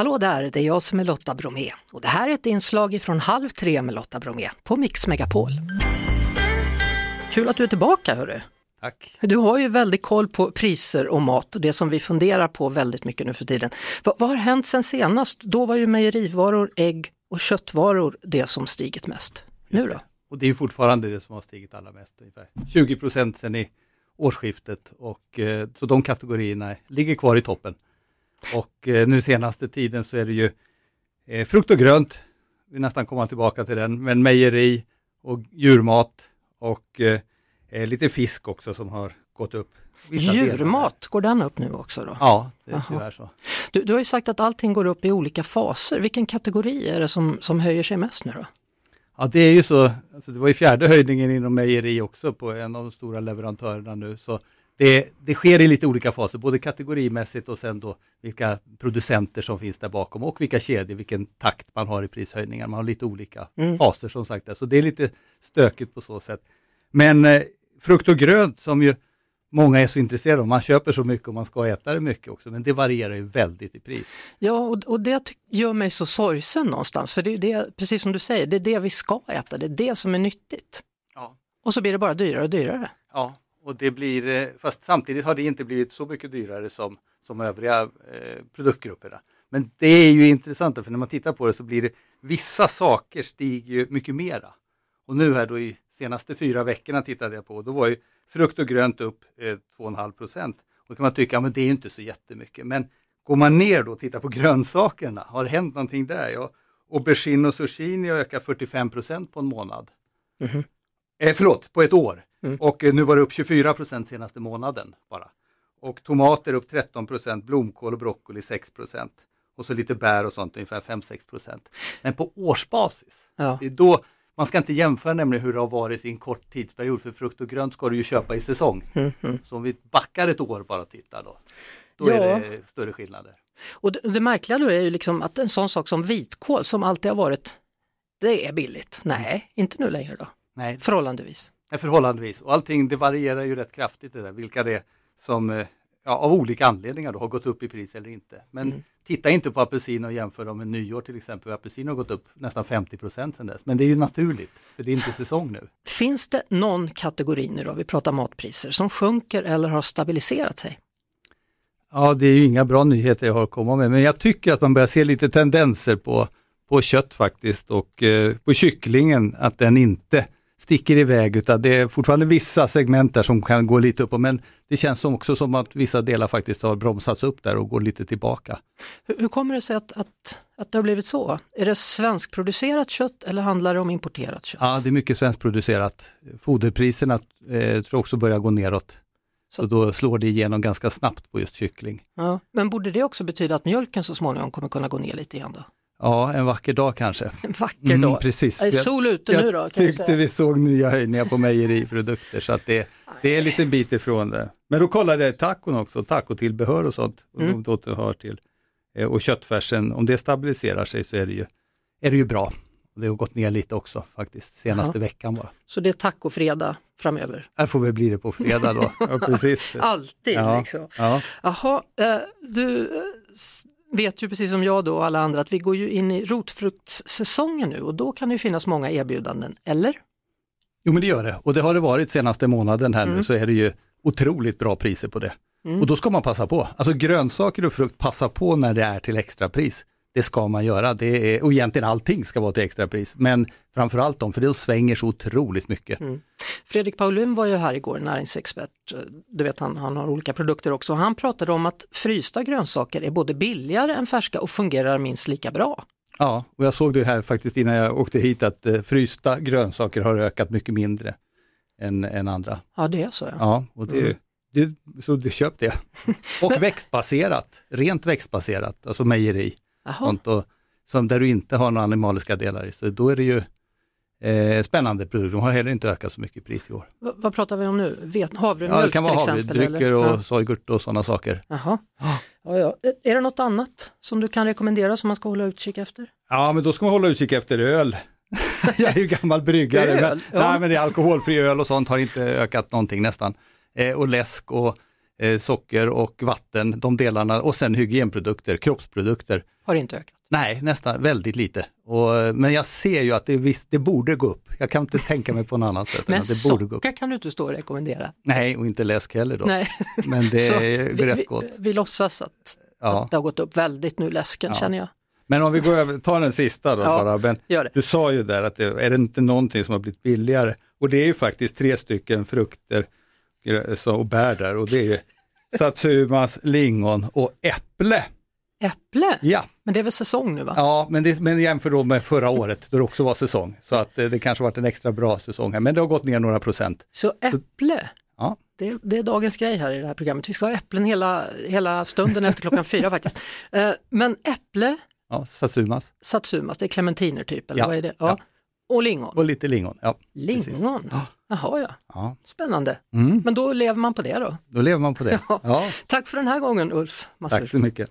Hallå där, det är jag som är Lotta Bromé och det här är ett inslag från Halv tre med Lotta Bromé på Mix Megapol. Kul att du är tillbaka hörru. Tack. Du har ju väldigt koll på priser och mat och det som vi funderar på väldigt mycket nu för tiden. Vad, vad har hänt sen senast? Då var ju mejerivaror, ägg och köttvaror det som stigit mest. Nu då? Och det är fortfarande det som har stigit allra mest, ungefär 20 procent sedan i årsskiftet. Och, eh, så de kategorierna ligger kvar i toppen. Och eh, nu senaste tiden så är det ju eh, frukt och grönt, vi nästan komma tillbaka till den, men mejeri och djurmat och eh, eh, lite fisk också som har gått upp. Vissa. Djurmat, går den upp nu också då? Ja, det är tyvärr så. Du, du har ju sagt att allting går upp i olika faser. Vilken kategori är det som, som höjer sig mest nu då? Ja, det är ju så. Alltså, det var ju fjärde höjningen inom mejeri också på en av de stora leverantörerna nu. Så det, det sker i lite olika faser, både kategorimässigt och sen då vilka producenter som finns där bakom och vilka kedjor, vilken takt man har i prishöjningar. Man har lite olika Mm. faser som sagt. Så det är lite stökigt på så sätt. Men eh, frukt och grönt som ju många är så intresserade av, man köper så mycket och man ska äta det mycket också, men det varierar ju väldigt i pris. Ja, och, och det gör mig så sorgsen någonstans, för det är det, precis som du säger, det är det vi ska äta, det är det som är nyttigt. Ja. Och så blir det bara dyrare och dyrare. Ja, och det blir, eh, fast samtidigt har det inte blivit så mycket dyrare som, som övriga eh, produktgrupperna. Men det är ju intressant, för när man tittar på det så blir det, vissa saker stiger ju mycket mera. Och nu här då i senaste fyra veckorna tittade jag på, då var ju frukt och grönt upp eh, 2,5 procent. Och då kan man tycka, ja, men det är ju inte så jättemycket. Men går man ner då och tittar på grönsakerna, har det hänt någonting där? Ja, aubergine och zucchini har ökat 45 procent på en månad. Mhm. Eh, förlåt, på ett år. Mm. Och eh, nu var det upp 24 procent senaste månaden bara. Och tomater upp 13 procent, blomkål och broccoli 6 procent. Och så lite bär och sånt, ungefär 5-6 procent. Men på årsbasis, Ja. det är då, man ska inte jämföra nämligen hur det har varit i en kort tidsperiod, för frukt och grönt ska du ju köpa i säsong. Mm, mm. Så om vi backar ett år bara och tittar då, då Ja. är det större skillnader. Och det, det märkliga då är ju liksom att en sån sak som vitkål som alltid har varit, det är billigt. Nej, inte nu längre då, Nej, förhållandevis. Nej, förhållandevis. Och allting det varierar ju rätt kraftigt det där, vilka det är som eh, ja, av olika anledningar då, har gått upp i pris eller inte. Men Mm. titta inte på apelsin och jämför dem med nyår till exempel. Apelsin har gått upp nästan 50 procent sedan dess. Men det är ju naturligt, för det är inte säsong nu. Finns det någon kategori nu då, vi pratar matpriser, som sjunker eller har stabiliserat sig? Ja, det är ju inga bra nyheter jag har att komma med, men jag tycker att man börjar se lite tendenser på, på kött faktiskt och eh, på kycklingen, att den inte sticker iväg utan det är fortfarande vissa segment där som kan gå lite upp, men det känns som också som att vissa delar faktiskt har bromsats upp där och går lite tillbaka. Hur, hur kommer det sig att, att, att det har blivit så? Är det svenskproducerat kött eller handlar det om importerat kött? Ja, det är mycket svenskproducerat. Foderpriserna eh, tror också börjar gå neråt. Så Så- då slår det igenom ganska snabbt på just kyckling. Ja, men borde det också betyda att mjölken så småningom kommer kunna gå ner lite igen då? Ja, en vacker dag kanske. En vacker Mm, dag. precis. Är det Jag- sol ute jag nu då? Du tyckte vi såg nya höjningar på mejeriprodukter så att det, det är en liten bit ifrån det. Men då kollade jag tacon också, tacotillbehör och sånt. Och Mm. de återhör till. Eh, Och köttfärsen, om det stabiliserar sig så är det ju, är det ju bra. Det har gått ner lite också faktiskt, senaste veckan bara. Så det är tacofredag framöver? Här får vi bli det på fredag då. Ja, precis. Alltid Ja. liksom. Ja. Jaha, eh, du eh, vet ju precis som jag då och alla andra att vi går ju in i rotfruktssäsongen nu och då kan det ju finnas många erbjudanden, eller? Jo men det gör det och det har det varit senaste månaden här Mm. nu så är det ju otroligt bra priser på det. Mm. Och då ska man passa på. Alltså grönsaker och frukt, passa på när det är till extrapris. Det ska man göra, det är, och egentligen allting ska vara till extrapris. Men framförallt de, för det svänger så otroligt mycket. Mm. Fredrik Paulin var ju här igår, näringsexpert. Du vet han, han har olika produkter också. Han pratade om att frysta grönsaker är både billigare än färska och fungerar minst lika bra. Ja, och jag såg det här faktiskt innan jag åkte hit att eh, frysta grönsaker har ökat mycket mindre än, än andra. Ja det är så ja. Ja, och det, Mm. det, så det köp det. Och växtbaserat, rent växtbaserat, alltså mejeri. Sånt och, som där du inte har några animaliska delar i. Så då är det ju eh, spännande produkter. De har heller inte ökat så mycket i pris i år. V- vad pratar vi om nu? Vet, havremjölk Ja, det kan vara till exempel? havredrycker och Ja. sojgurt och sådana saker. Jaha. Ja, ja. Är det något annat som du kan rekommendera som man ska hålla utkik efter? Ja, men då ska man hålla utkik efter öl. jag är ju gammal bryggare. Öl? Men, Ja. nej, men det är alkoholfri öl och sånt har inte ökat någonting nästan. Eh, och läsk och eh, socker och vatten, de delarna och sen hygienprodukter, kroppsprodukter. Har inte ökat? Nej, nästan väldigt lite. Och, men jag ser ju att det, visst, det borde gå upp. Jag kan inte tänka mig på något annat sätt. Men att det borde gå upp. kan du inte stå och rekommendera. Nej, och inte läsk heller då. Nej. Men det Så är vi, rätt vi, gott. vi låtsas att, Ja. att det har gått upp väldigt nu, läsken Ja. känner jag. Men om vi går över, tar den sista då Ja. bara. Det. du sa ju där att det, är det inte någonting som har blivit billigare? Och det är ju faktiskt tre stycken frukter så- och bär där och det är ju satsumas, lingon och äpple. Äpple, Ja, men det är väl säsong nu va? ja men, det, men jämför då med förra året då det också var säsong. Så att eh, det kanske varit en extra bra säsong här, men det har gått ner några procent. Så äpple, Ja. det, är- det är dagens grej här i det här programmet. Vi ska ha äpplen hela, hela stunden efter klockan fyra faktiskt. Eh, Men äpple, Ja, satsumas satsumas, det är clementiner typ, eller Ja, vad är det? ja. Och lingon. och lite lingon. Ja, precis. Lingon, jaha ja, Ja. spännande. Mm, Men då lever man på det då. då lever man på det. Ja. Ja, Tack för den här gången Ulf Massur. tack så mycket.